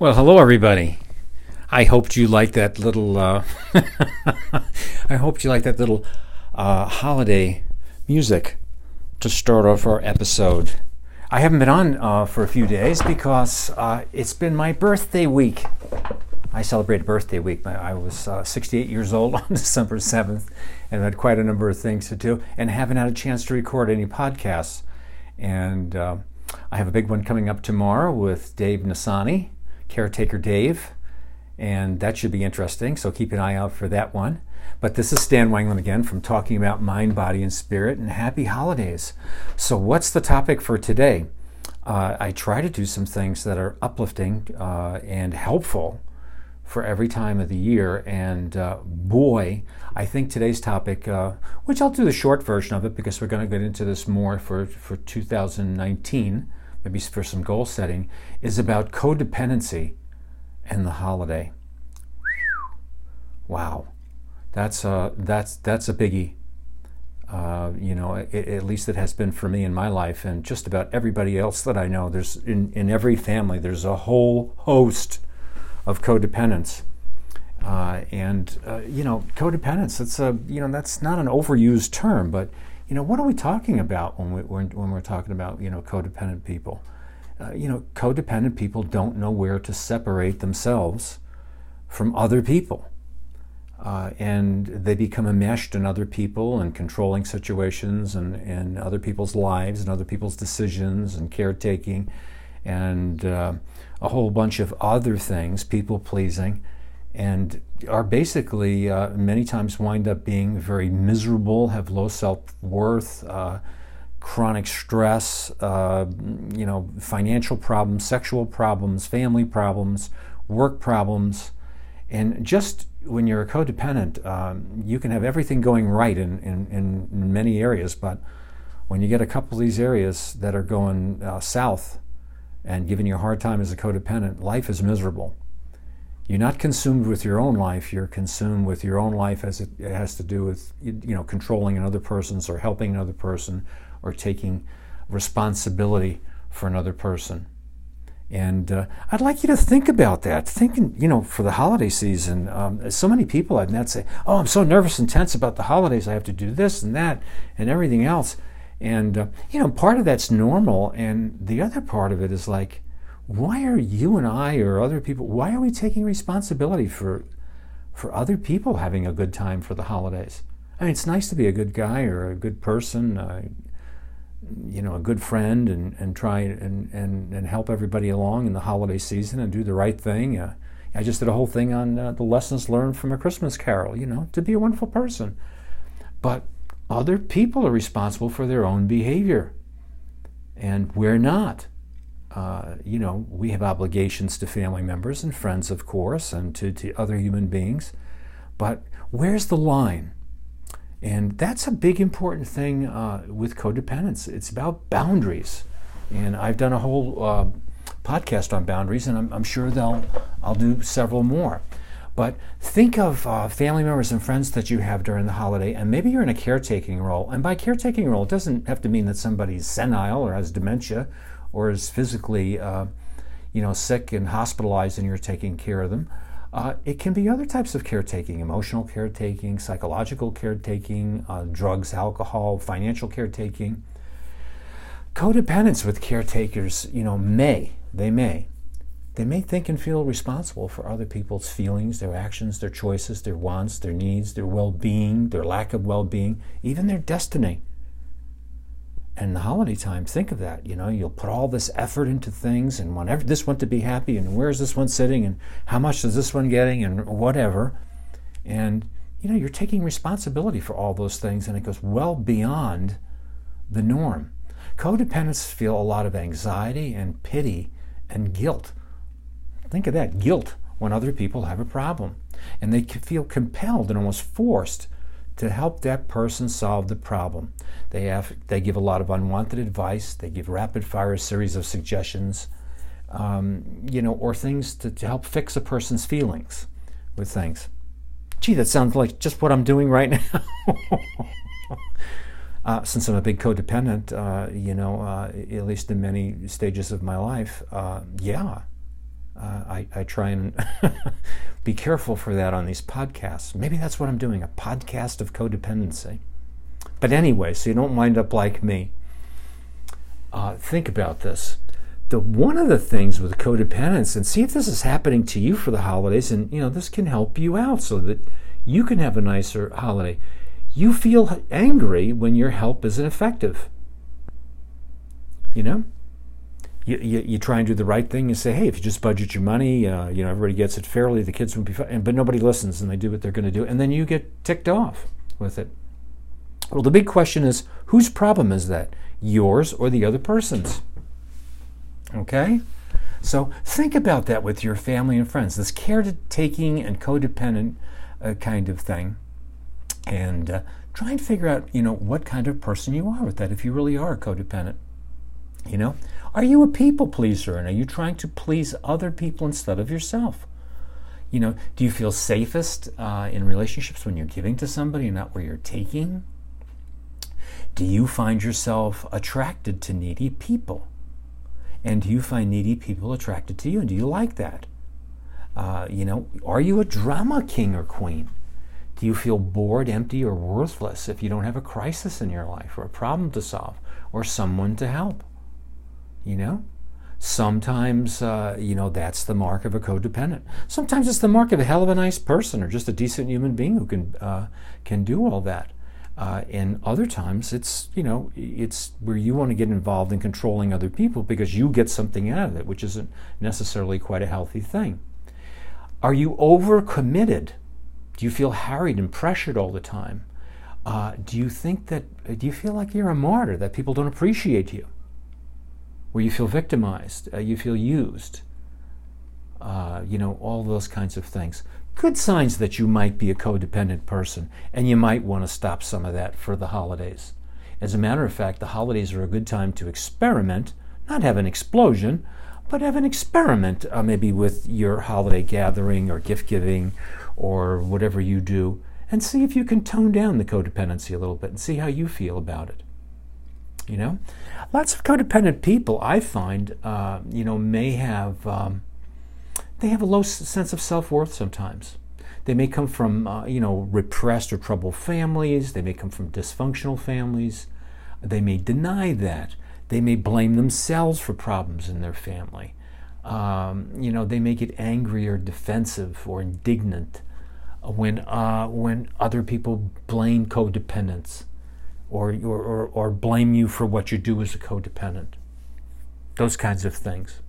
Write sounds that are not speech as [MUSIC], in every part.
Well, hello, everybody. I hoped you liked that little. Uh, [LAUGHS] I hoped you liked that little uh, holiday music to start off our episode. I haven't been on uh, for a few days because uh, it's been my birthday week. I celebrated birthday week. I was uh, 68 years old [LAUGHS] on December 7th and had quite a number of things to do and haven't had a chance to record any podcasts. And uh, I have a big one coming up tomorrow with Dave Nasani Caretaker Dave, and that should be interesting. So keep an eye out for that one. But this is Stan Wanglund again from Talking About Mind, Body, and Spirit, and happy holidays. So, what's the topic for today? Uh, I try to do some things that are uplifting uh, and helpful for every time of the year. And uh, boy, I think today's topic, uh, which I'll do the short version of it because we're going to get into this more for, for 2019 maybe for some goal setting, is about codependency and the holiday. Wow, that's a, that's that's a biggie. Uh, you know, it, at least it has been for me in my life, and just about everybody else that I know. There's in, in every family, there's a whole host of codependents. Uh, and uh, you know, codependence. That's a you know that's not an overused term, but you know, what are we talking about when, we, when, when we're talking about, you know, codependent people? Uh, you know, codependent people don't know where to separate themselves from other people. Uh, and they become enmeshed in other people and controlling situations and, and other people's lives and other people's decisions and caretaking and uh, a whole bunch of other things, people pleasing and are basically uh, many times wind up being very miserable, have low self worth, uh, chronic stress, uh, you know, financial problems, sexual problems, family problems, work problems. And just when you're a codependent, um, you can have everything going right in, in, in, many areas, but when you get a couple of these areas that are going uh, south and giving you a hard time as a codependent, life is miserable you're not consumed with your own life you're consumed with your own life as it, has to do with you know controlling another person's or helping another person or taking responsibility for another person. And uh, i'd like you to think about that thinking you know for the holiday season. Um, so many people i've met say oh i'm so nervous and tense about the holidays i have to do this and that and everything else. And uh, you know part of that's normal and the other part of it is like why are you and I or other people, why are we taking responsibility for, for other people having a good time for the holidays? I mean, it's nice to be a good guy or a good person, uh, you know, a good friend and, and try and, and, and help everybody along in the holiday season and do the right thing. Uh, I just did a whole thing on uh, the lessons learned from a Christmas carol, you know, to be a wonderful person. But other people are responsible for their own behavior, and we're not uh, you know, we have obligations to family members and friends, of course, and to, to other human beings. But where's the line? And that's a big important thing uh, with codependence. It's about boundaries. And I've done a whole uh, podcast on boundaries, and I'm, I'm, sure they'll, I'll do several more. But think of uh, family members and friends that you have during the holiday, and maybe you're in a caretaking role. And by caretaking role, it doesn't have to mean that somebody's senile or has dementia or is physically, uh, you know, sick and hospitalized, and you're taking care of them. Uh, it can be other types of caretaking emotional caretaking, psychological caretaking, uh, drugs, alcohol, financial caretaking. Codependence with caretakers, you know, may, they may, they may think and feel responsible for other people's feelings, their actions, their choices, their wants, their needs, their well being, their lack of well being, even their destiny. And the holiday time, think of that. You know, you'll put all this effort into things, and whenever this one to be happy, and where's this one sitting, and how much is this one getting, and whatever. And you know, you're taking responsibility for all those things, and it goes well beyond the norm. Codependents feel a lot of anxiety and pity and guilt. Think of that guilt when other people have a problem. And they feel compelled and almost forced to help that person solve the problem. They, have, they give a lot of unwanted advice, they give rapid fire series of suggestions, um, you know, or things to, to help fix a person's feelings with things. Gee, that sounds like just what I'm doing right [LAUGHS] now. uh, since I'm a big codependent, uh, you know, uh, at least in many stages of my life, uh, yeah, Uh, I, I try and [LAUGHS] be careful for that on these podcasts. Maybe that's what I'm doing a podcast of codependency. But anyway, so you don't wind up like me. Uh, think about this. The one of the things with codependence, and see if this is happening to you for the holidays, and you know this can help you out so that you can have a nicer holiday. You feel angry when your help isn't effective. You know, you, you, you, try and do the right thing. You say, hey, if you just budget your money, uh, you know, everybody gets it fairly. The kids will be fine. But nobody listens, and they do what they're going to do, and then you get ticked off with it. Well, the big question is, whose problem is that? Yours or the other person's? Okay. So think about that with your family and friends. This caretaking and codependent uh, kind of thing, and uh, try and figure out, you know, what kind of person you are with that. If you really are codependent, you know, are you a people pleaser and are you trying to please other people instead of yourself? You know, do you feel safest uh, in relationships when you're giving to somebody and not where you're taking? Do you find yourself attracted to needy people? And do you find needy people attracted to you? And do you like that? Uh, you know, are you a drama king or queen? Do you feel bored, empty, or worthless if you don't have a crisis in your life or a problem to solve or someone to help? You know? Sometimes, uh, you know, that's the mark of a codependent. Sometimes it's the mark of a hell of a nice person or just a decent human being who can, uh, can do all that. Uh, and other times it's, you know, it's where you want to get involved in controlling other people because you get something out of it, which isn't necessarily quite a healthy thing. Are you overcommitted? Do you feel harried and pressured all the time? Uh, do you think that, do you feel like you're a martyr, that people don't appreciate you? Where you feel victimized, uh, you feel used, uh, you know, all those kinds of things. Good signs that you might be a codependent person, and you might want to stop some of that for the holidays. As a matter of fact, the holidays are a good time to experiment, not have an explosion, but have an experiment uh, maybe with your holiday gathering or gift giving or whatever you do, and see if you can tone down the codependency a little bit and see how you feel about it. You know, lots of codependent people I find, uh, you know, may have um, they have a low sense of self worth sometimes. They may come from, uh, you know, repressed or troubled families. They may come from dysfunctional families. They may deny that. They may blame themselves for problems in their family. Um, you know, they may get angry or defensive or indignant when uh, when other people blame codependence or, or, or blame you for what you do as a codependent. Those kinds of things.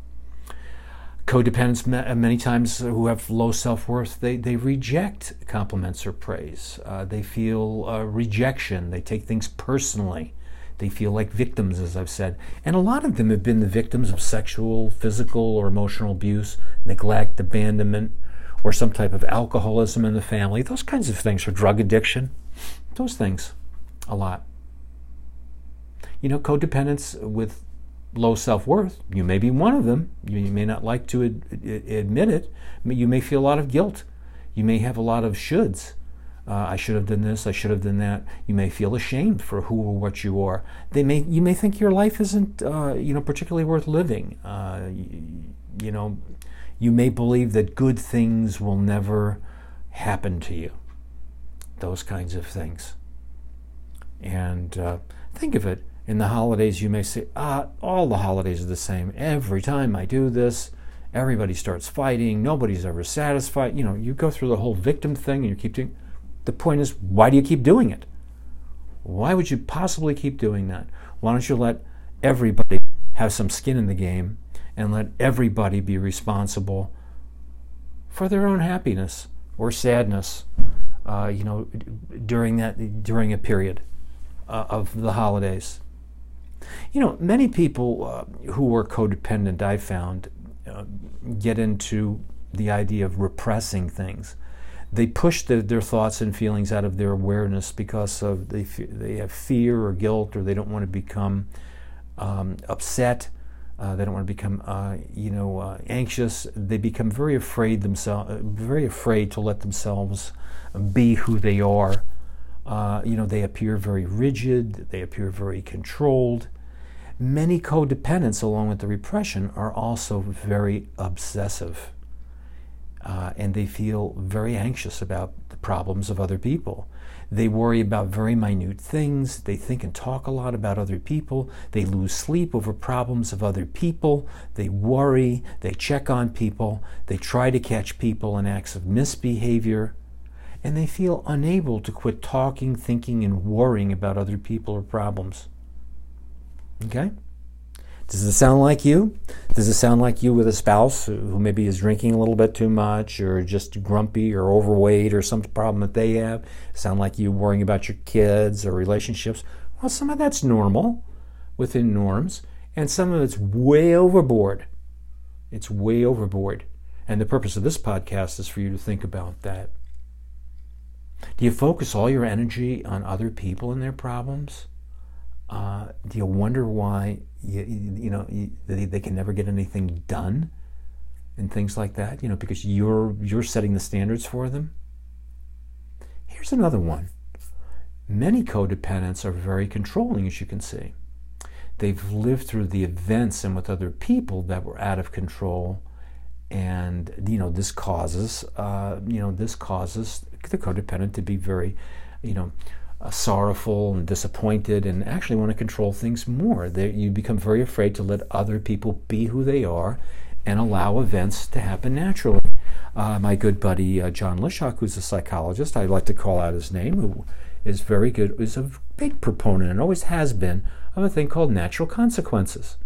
Codependents, many times who have low self worth, they, they reject compliments or praise. Uh, they feel uh, rejection. They take things personally. They feel like victims, as I've said. And a lot of them have been the victims of sexual, physical, or emotional abuse, neglect, abandonment, or some type of alcoholism in the family. Those kinds of things, or drug addiction. Those things, a lot you know, codependents with low self worth, you may be one of them. You may not like to ad- admit it. You may feel a lot of guilt. You may have a lot of shoulds. Uh, I should have done this. I should have done that. You may feel ashamed for who or what you are. They may. You may think your life isn't, uh, you know, particularly worth living. Uh, you, you know, you may believe that good things will never happen to you. Those kinds of things. And uh, think of it in the holidays, you may say, ah, all the holidays are the same. Every time I do this, everybody starts fighting. Nobody's ever satisfied. You know, you go through the whole victim thing and you keep doing. The point is, why do you keep doing it? Why would you possibly keep doing that? Why don't you let everybody have some skin in the game and let everybody be responsible for their own happiness or sadness, uh, you know, during that during a period uh, of the holidays? You know, many people uh, who are codependent, I found, uh, get into the idea of repressing things. They push the, their thoughts and feelings out of their awareness because of they they have fear or guilt or they don't want to become um, upset. Uh, they don't want to become, uh, you know, uh, anxious. They become very afraid themselves, uh, very afraid to let themselves be who they are uh, you know, they appear very rigid, they appear very controlled. Many codependents, along with the repression, are also very obsessive. Uh, and they feel very anxious about the problems of other people. They worry about very minute things. They think and talk a lot about other people. They lose sleep over problems of other people. They worry. They check on people. They try to catch people in acts of misbehavior. And they feel unable to quit talking, thinking, and worrying about other people or problems. Okay? Does it sound like you? Does it sound like you with a spouse who maybe is drinking a little bit too much or just grumpy or overweight or some problem that they have? Sound like you worrying about your kids or relationships? Well, some of that's normal within norms, and some of it's way overboard. It's way overboard. And the purpose of this podcast is for you to think about that. Do you focus all your energy on other people and their problems? Uh, do you wonder why you, you know you, they, they can never get anything done and things like that? You know because you're you're setting the standards for them. Here's another one. Many codependents are very controlling, as you can see. They've lived through the events and with other people that were out of control, and you know this causes uh, you know this causes the codependent to be very, you know, uh, sorrowful and disappointed and actually want to control things more. They, you become very afraid to let other people be who they are and allow events to happen naturally. Uh, my good buddy uh, John Lishock, who's a psychologist, I'd like to call out his name, who is very good, is a big proponent and always has been of a thing called natural consequences.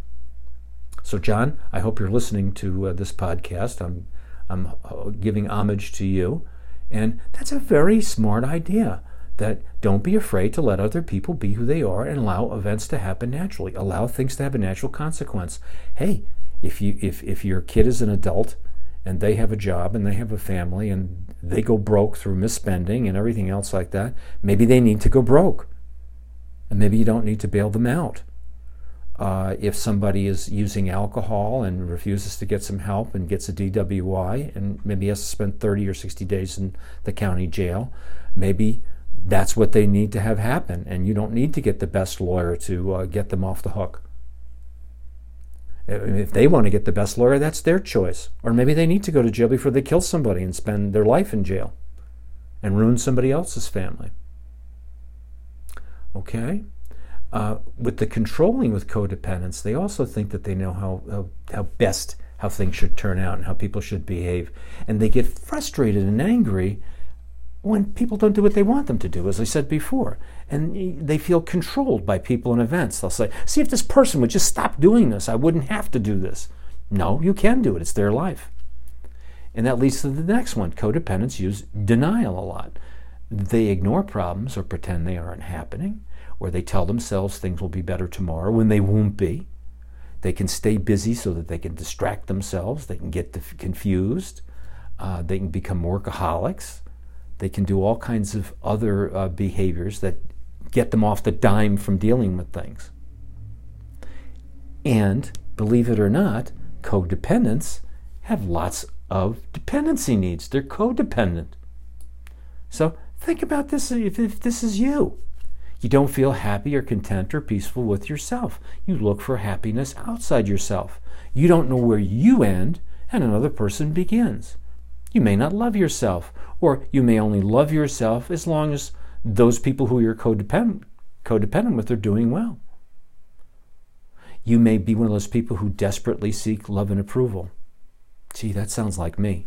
So, John, I hope you're listening to uh, this podcast. I'm, I'm uh, giving homage to you. And that's a very smart idea that don't be afraid to let other people be who they are and allow events to happen naturally. Allow things to have a natural consequence. Hey, if you if, if your kid is an adult and they have a job and they have a family and they go broke through misspending and everything else like that, maybe they need to go broke. And maybe you don't need to bail them out. Uh, if somebody is using alcohol and refuses to get some help and gets a DWI and maybe has to spend 30 or 60 days in the county jail, maybe that's what they need to have happen, and you don't need to get the best lawyer to uh, get them off the hook. If they want to get the best lawyer, that's their choice. Or maybe they need to go to jail before they kill somebody and spend their life in jail and ruin somebody else's family. Okay? Uh, with the controlling with codependence, they also think that they know how, how, how best how things should turn out and how people should behave. And they get frustrated and angry when people don't do what they want them to do, as I said before. And they feel controlled by people and events. They'll say, See, if this person would just stop doing this, I wouldn't have to do this. No, you can do it, it's their life. And that leads to the next one. Codependents use denial a lot. They ignore problems or pretend they aren't happening, or they tell themselves things will be better tomorrow when they won't be. They can stay busy so that they can distract themselves, they can get confused, uh, they can become workaholics they can do all kinds of other uh, behaviors that get them off the dime from dealing with things. And believe it or not, codependents have lots of dependency needs. They're codependent. So think about this if, if this is you. You don't feel happy or content or peaceful with yourself. You look for happiness outside yourself. You don't know where you end and another person begins. You may not love yourself, or you may only love yourself as long as those people who you're codependent, codependent with are doing well. You may be one of those people who desperately seek love and approval. Gee, that sounds like me.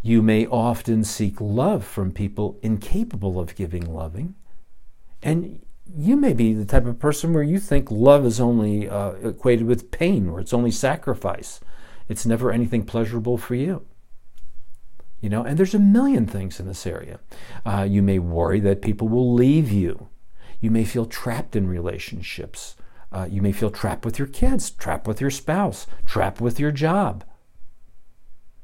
You may often seek love from people incapable of giving loving. And you may be the type of person where you think love is only uh, equated with pain, or it's only sacrifice. It's never anything pleasurable for you. You know, and there's a million things in this area. Uh, you may worry that people will leave you. You may feel trapped in relationships. Uh, you may feel trapped with your kids, trapped with your spouse, trapped with your job.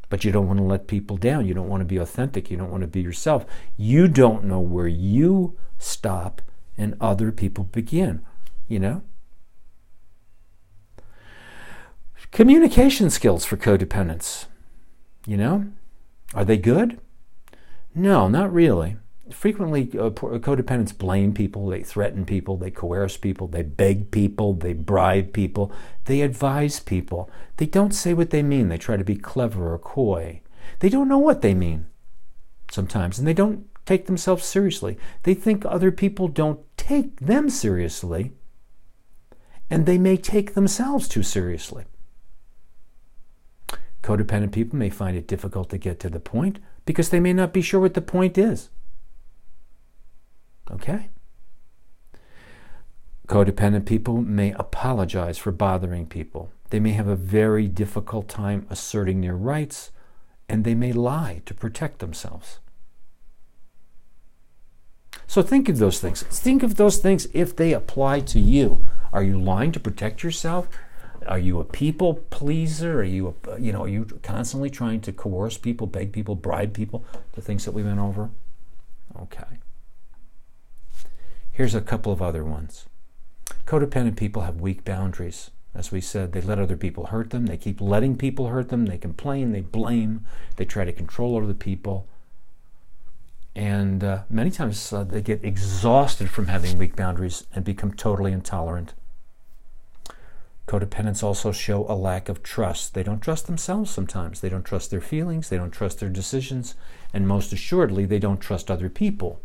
But you don't want to let people down. You don't want to be authentic. You don't want to be yourself. You don't know where you stop and other people begin. You know? Communication skills for codependents. You know, are they good? No, not really. frequently uh, codependents blame people, they threaten people, they coerce people, they beg people, they bribe people, they advise people. They don't say what they mean. They try to be clever or coy. They don't know what they mean sometimes, and they don't take themselves seriously. They think other people don't take them seriously, and they may take themselves too seriously. Codependent people may find it difficult to get to the point because they may not be sure what the point is. Okay? Codependent people may apologize for bothering people. They may have a very difficult time asserting their rights, and they may lie to protect themselves. So think of those things. Think of those things if they apply to you. Are you lying to protect yourself? Are you a people pleaser? Are you, a, you know, are you constantly trying to coerce people, beg people, bribe people? The things that we went over. Okay. Here's a couple of other ones. Codependent people have weak boundaries. As we said, they let other people hurt them. They keep letting people hurt them. They complain. They blame. They try to control other people. And uh, many times uh, they get exhausted from having weak boundaries and become totally intolerant. Codependents also show a lack of trust. They don't trust themselves sometimes. They don't trust their feelings. They don't trust their decisions. And most assuredly, they don't trust other people.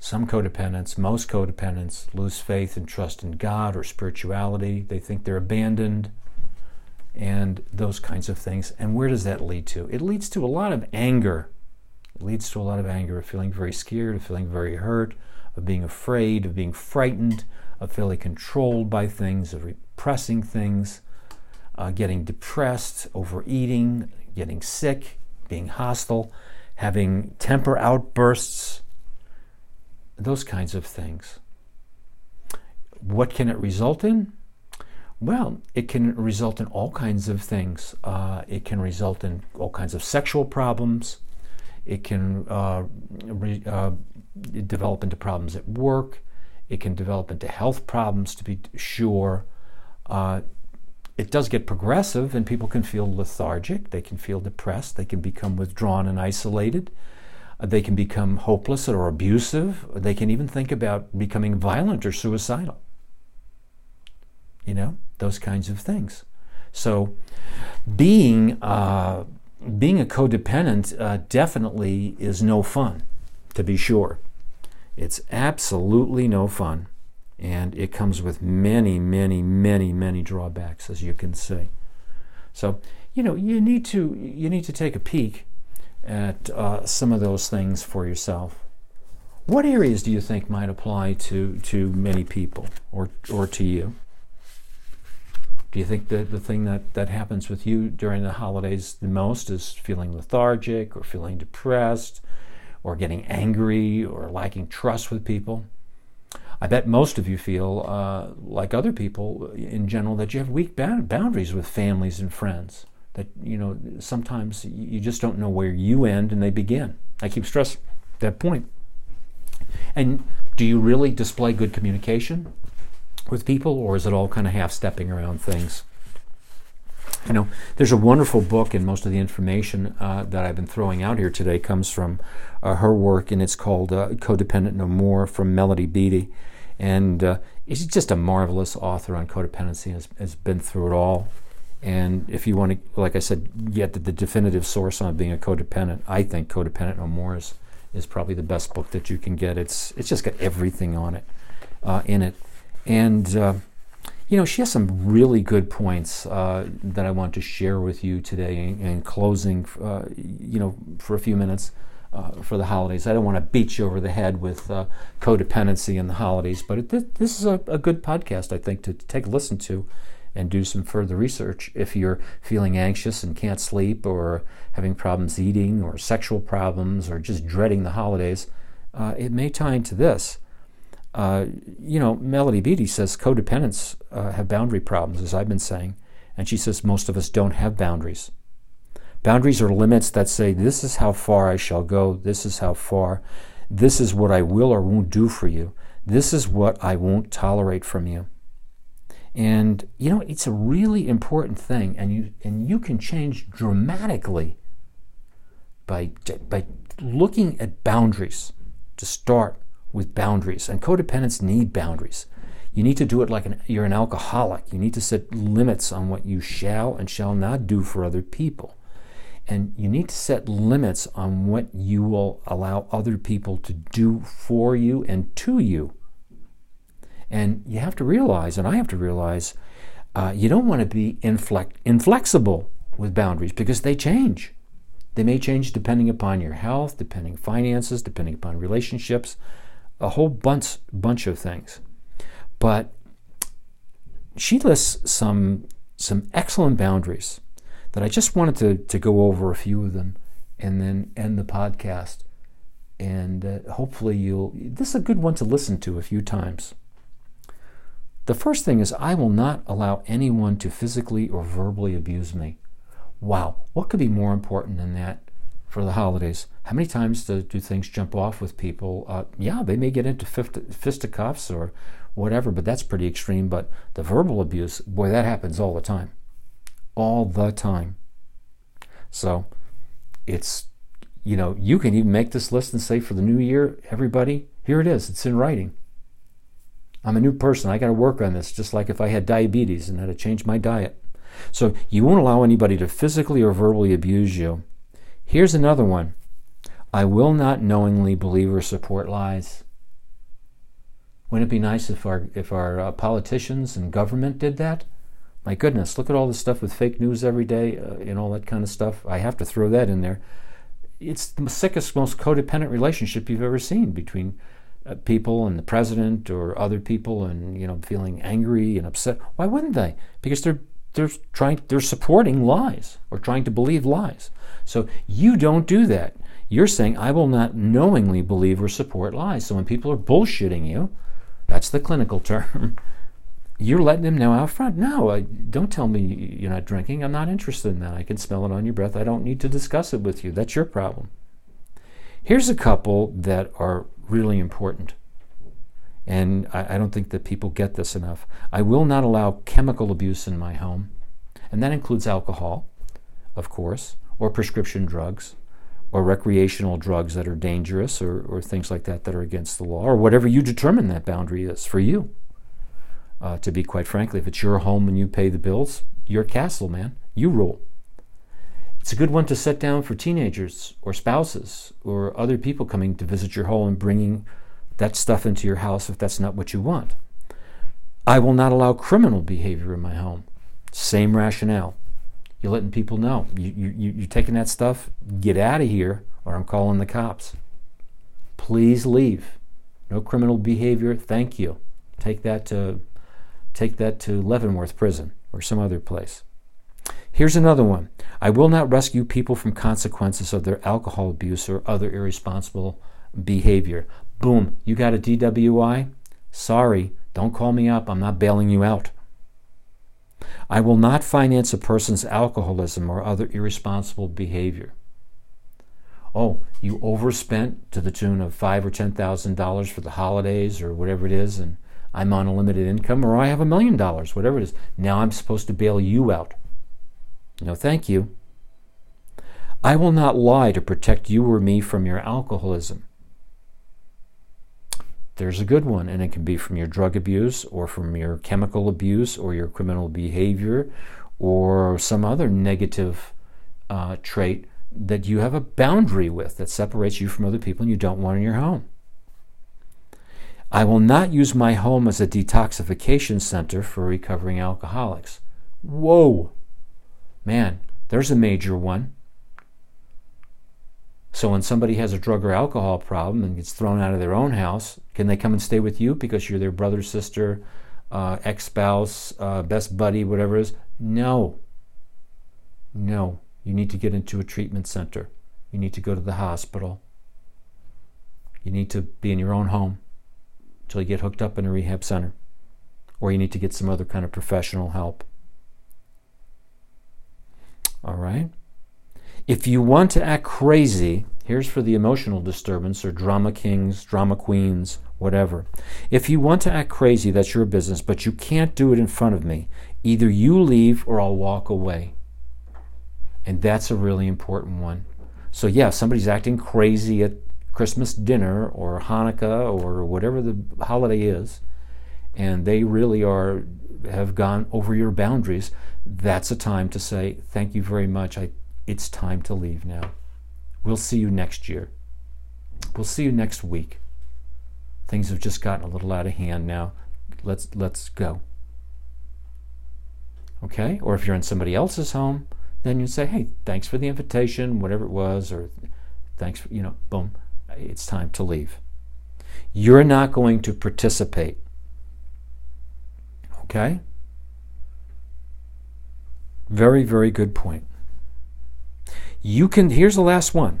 Some codependents, most codependents, lose faith and trust in God or spirituality. They think they're abandoned and those kinds of things. And where does that lead to? It leads to a lot of anger. Leads to a lot of anger, of feeling very scared, of feeling very hurt, of being afraid, of being frightened, of feeling controlled by things, of repressing things, uh, getting depressed, overeating, getting sick, being hostile, having temper outbursts, those kinds of things. What can it result in? Well, it can result in all kinds of things. Uh, it can result in all kinds of sexual problems. It can uh, re, uh, develop into problems at work. It can develop into health problems, to be sure. Uh, it does get progressive, and people can feel lethargic. They can feel depressed. They can become withdrawn and isolated. Uh, they can become hopeless or abusive. They can even think about becoming violent or suicidal. You know, those kinds of things. So, being uh, being a codependent uh, definitely is no fun, to be sure. It's absolutely no fun. And it comes with many, many, many, many drawbacks, as you can see. So, you know, you need to you need to take a peek at uh, some of those things for yourself. What areas do you think might apply to, to many people or, or to you? Do you think that the thing that, that happens with you during the holidays the most is feeling lethargic or feeling depressed or getting angry or lacking trust with people. I bet most of you feel, uh, like other people in general, that you have weak boundaries with families and friends. That, you know, sometimes you just don't know where you end and they begin. I keep stressing that point. And do you really display good communication with people, or is it all kind of half stepping around things? You know, there's a wonderful book, and most of the information uh, that I've been throwing out here today comes from uh, her work, and it's called uh, Codependent No More from Melody Beattie. And uh, she's just a marvelous author on codependency, has, has been through it all. And if you want to, like I said, get the, the definitive source on being a codependent, I think Codependent No More is, is probably the best book that you can get. It's, it's just got everything on it, uh, in it. And uh, you know, she has some really good points uh, that I want to share with you today in, in closing, uh, you know, for a few minutes uh, for the holidays. I don't want to beat you over the head with uh, codependency in the holidays, but it, this is a, a, good podcast, I think, to take a listen to and do some further research if you're feeling anxious and can't sleep or having problems eating or sexual problems or just dreading the holidays. Uh, it may tie into this. Uh, you know, Melody Beattie says codependents uh, have boundary problems, as I've been saying, and she says most of us don't have boundaries. Boundaries are limits that say, this is how far I shall go, this is how far, this is what I will or won't do for you, this is what I won't tolerate from you. And you know, it's a really important thing, and you and you can change dramatically by, by looking at boundaries to start with boundaries. And codependents need boundaries. You need to do it like an, you're an alcoholic. You need to set limits on what you shall and shall not do for other people. And you need to set limits on what you will allow other people to do for you and to you. And you have to realize, and I have to realize, uh, you don't want to be inflex- inflexible with boundaries because they change. They may change depending upon your health, depending finances, depending upon relationships, a whole bunch bunch of things. But she lists some some excellent boundaries that I just wanted to, to go over a few of them and then end the podcast. And uh, hopefully you'll this is a good one to listen to a few times. The first thing is, I will not allow anyone to physically or verbally abuse me. Wow, what could be more important than that for the holidays? How many times do, do things jump off with people? Uh, yeah, they may get into fisticuffs or whatever, but that's pretty extreme. But the verbal abuse, boy, that happens all the time. All the time. So it's, you know, you can even make this list and say for the new year, everybody, here it is, it's in writing. I'm a new person. I got to work on this, just like if I had diabetes and had to change my diet. So you won't allow anybody to physically or verbally abuse you. Here's another one I will not knowingly believe or support lies. Wouldn't it be nice if our if our uh, politicians and government did that? My goodness, look at all the stuff with fake news every day uh, and all that kind of stuff. I have to throw that in there. It's the sickest, most codependent relationship you've ever seen between uh, people and the president or other people and you know feeling angry and upset why wouldn't they because they're they're trying they're supporting lies or trying to believe lies. So you don't do that. You're saying i will not knowingly believe or support lies. So when people are bullshitting you that's the clinical [LAUGHS] term you're letting them know out front no I, don't tell me you're not drinking. I'm not interested in that. I can smell it on your breath. I don't need to discuss it with you. That's your problem. Here's a couple that are really important. And I, I, don't think that people get this enough. I will not allow chemical abuse in my home, and that includes alcohol, of course, or prescription drugs, or recreational drugs that are dangerous, or, or things like that that are against the law, or whatever you determine that boundary is for you. Uh, to be quite frankly, if it's your home and you pay the bills, your castle, man. You rule. It's a good one to set down for teenagers or spouses or other people coming to visit your home and bringing that stuff into your house if that's not what you want. I will not allow criminal behavior in my home. Same rationale. You're letting people know. You, you, you're taking that stuff, get out of here, or I'm calling the cops. Please leave. No criminal behavior. Thank you. Take that to take that to Leavenworth Prison or some other place. Here's another one. I will not rescue people from consequences of their alcohol abuse or other irresponsible behavior. Boom, you got a DWI? Sorry, don't call me up. I'm not bailing you out. I will not finance a person's alcoholism or other irresponsible behavior. Oh, you overspent to the tune of five or ten thousand dollars for the holidays or whatever it is, and I'm on a limited income, or I have a million dollars, whatever it is. Now I'm supposed to bail you out. No, thank you. I will not lie to protect you or me from your alcoholism. There's a good one, and it can be from your drug abuse or from your chemical abuse or your criminal behavior or some other negative uh, trait that you have a boundary with that separates you from other people and you don't want in your home. I will not use my home as a detoxification center for recovering alcoholics. Whoa! Man, there's a major one. So when somebody has a drug or alcohol problem and gets thrown out of their own house, can they come and stay with you because you're their brother, sister, uh, ex spouse, uh, best buddy, whatever it is? No. No. You need to get into a treatment center. You need to go to the hospital. You need to be in your own home until you get hooked up in a rehab center. Or you need to get some other kind of professional help. All right? If you want to act crazy, here's for the emotional disturbance or drama kings, drama queens, whatever. If you want to act crazy, that's your business, but you can't do it in front of me. Either you leave or I'll walk away. And that's a really important one. So, yeah, somebody's acting crazy at Christmas dinner or Hanukkah or whatever the holiday is, and they really are have gone over your boundaries, that's a time to say, Thank you very much. I, it's time to leave now. We'll see you next year. We'll see you next week. Things have just gotten a little out of hand now. Let's let's go. Okay? Or if you're in somebody else's home, then you say, "Hey, thanks for the invitation, whatever it was, or thanks for, you know, boom, it's time to leave." You're not going to participate. Okay? Very, very good point. You can, here's the last one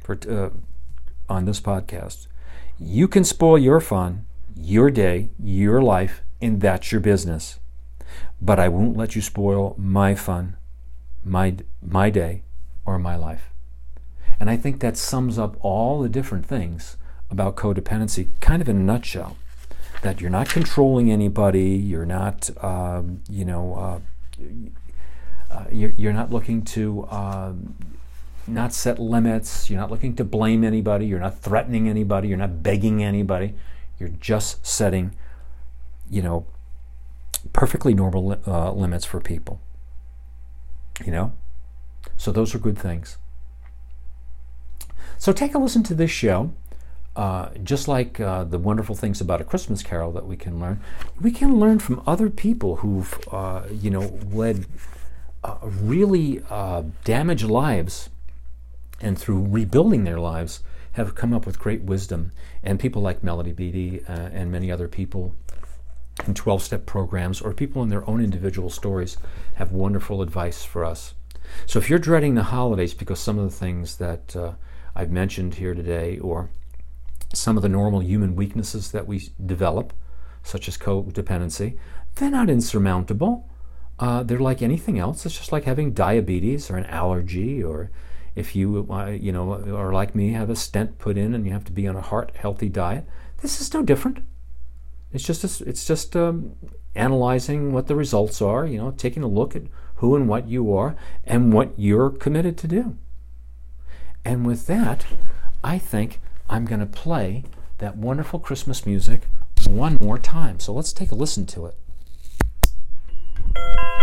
for, uh, on this podcast. You can spoil your fun, your day, your life, and that's your business. But I won't let you spoil my fun, my, my day, or my life. And I think that sums up all the different things about codependency, kind of in a nutshell. That you're not controlling anybody, you're not, um, you know, uh, you're, you're, not looking to um, not set limits. You're not looking to blame anybody. You're not threatening anybody. You're not begging anybody. You're just setting, you know, perfectly normal uh, limits for people. You know? So those are good things. So take a listen to this show. Uh, just like uh, the wonderful things about a Christmas Carol that we can learn, we can learn from other people who've, uh, you know, led uh, really uh, damaged lives and through rebuilding their lives have come up with great wisdom. And people like Melody Beattie uh, and many other people in 12 step programs or people in their own individual stories have wonderful advice for us. So if you're dreading the holidays because some of the things that uh, I've mentioned here today or some of the normal human weaknesses that we develop, such as codependency, they're not insurmountable. Uh, they're like anything else. It's just like having diabetes or an allergy or if you, uh, you know, are like me, have a stent put in and you have to be on a heart healthy diet, this is no different. It's just it's just um, analyzing what the results are. You know, taking a look at who and what you are and what you're committed to do. And with that, I think I'm going to play that wonderful Christmas music one more time. So let's take a listen to it thank you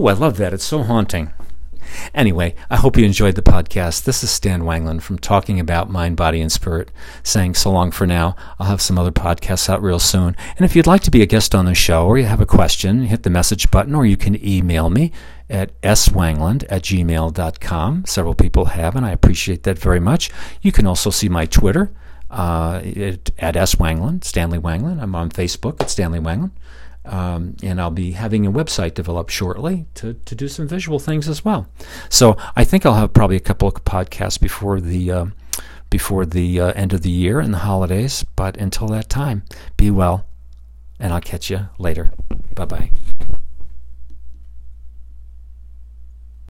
Ooh, I love that. It's so haunting. Anyway, I hope you enjoyed the podcast. This is Stan Wanglund from Talking About Mind, Body, and Spirit, saying so long for now. I'll have some other podcasts out real soon. And if you'd like to be a guest on the show or you have a question, hit the message button or you can email me at swangland at gmail.com. Several people have, and I appreciate that very much. You can also see my Twitter uh, at, swangland, Stanley Wanglund. I'm on Facebook at Stanley Wanglund. Um, and I'll be having a website developed shortly to, to do some visual things as well. So I think I'll have probably a couple of podcasts before the uh, before the uh, end of the year and the holidays. But until that time, be well, and I'll catch you later. Bye bye.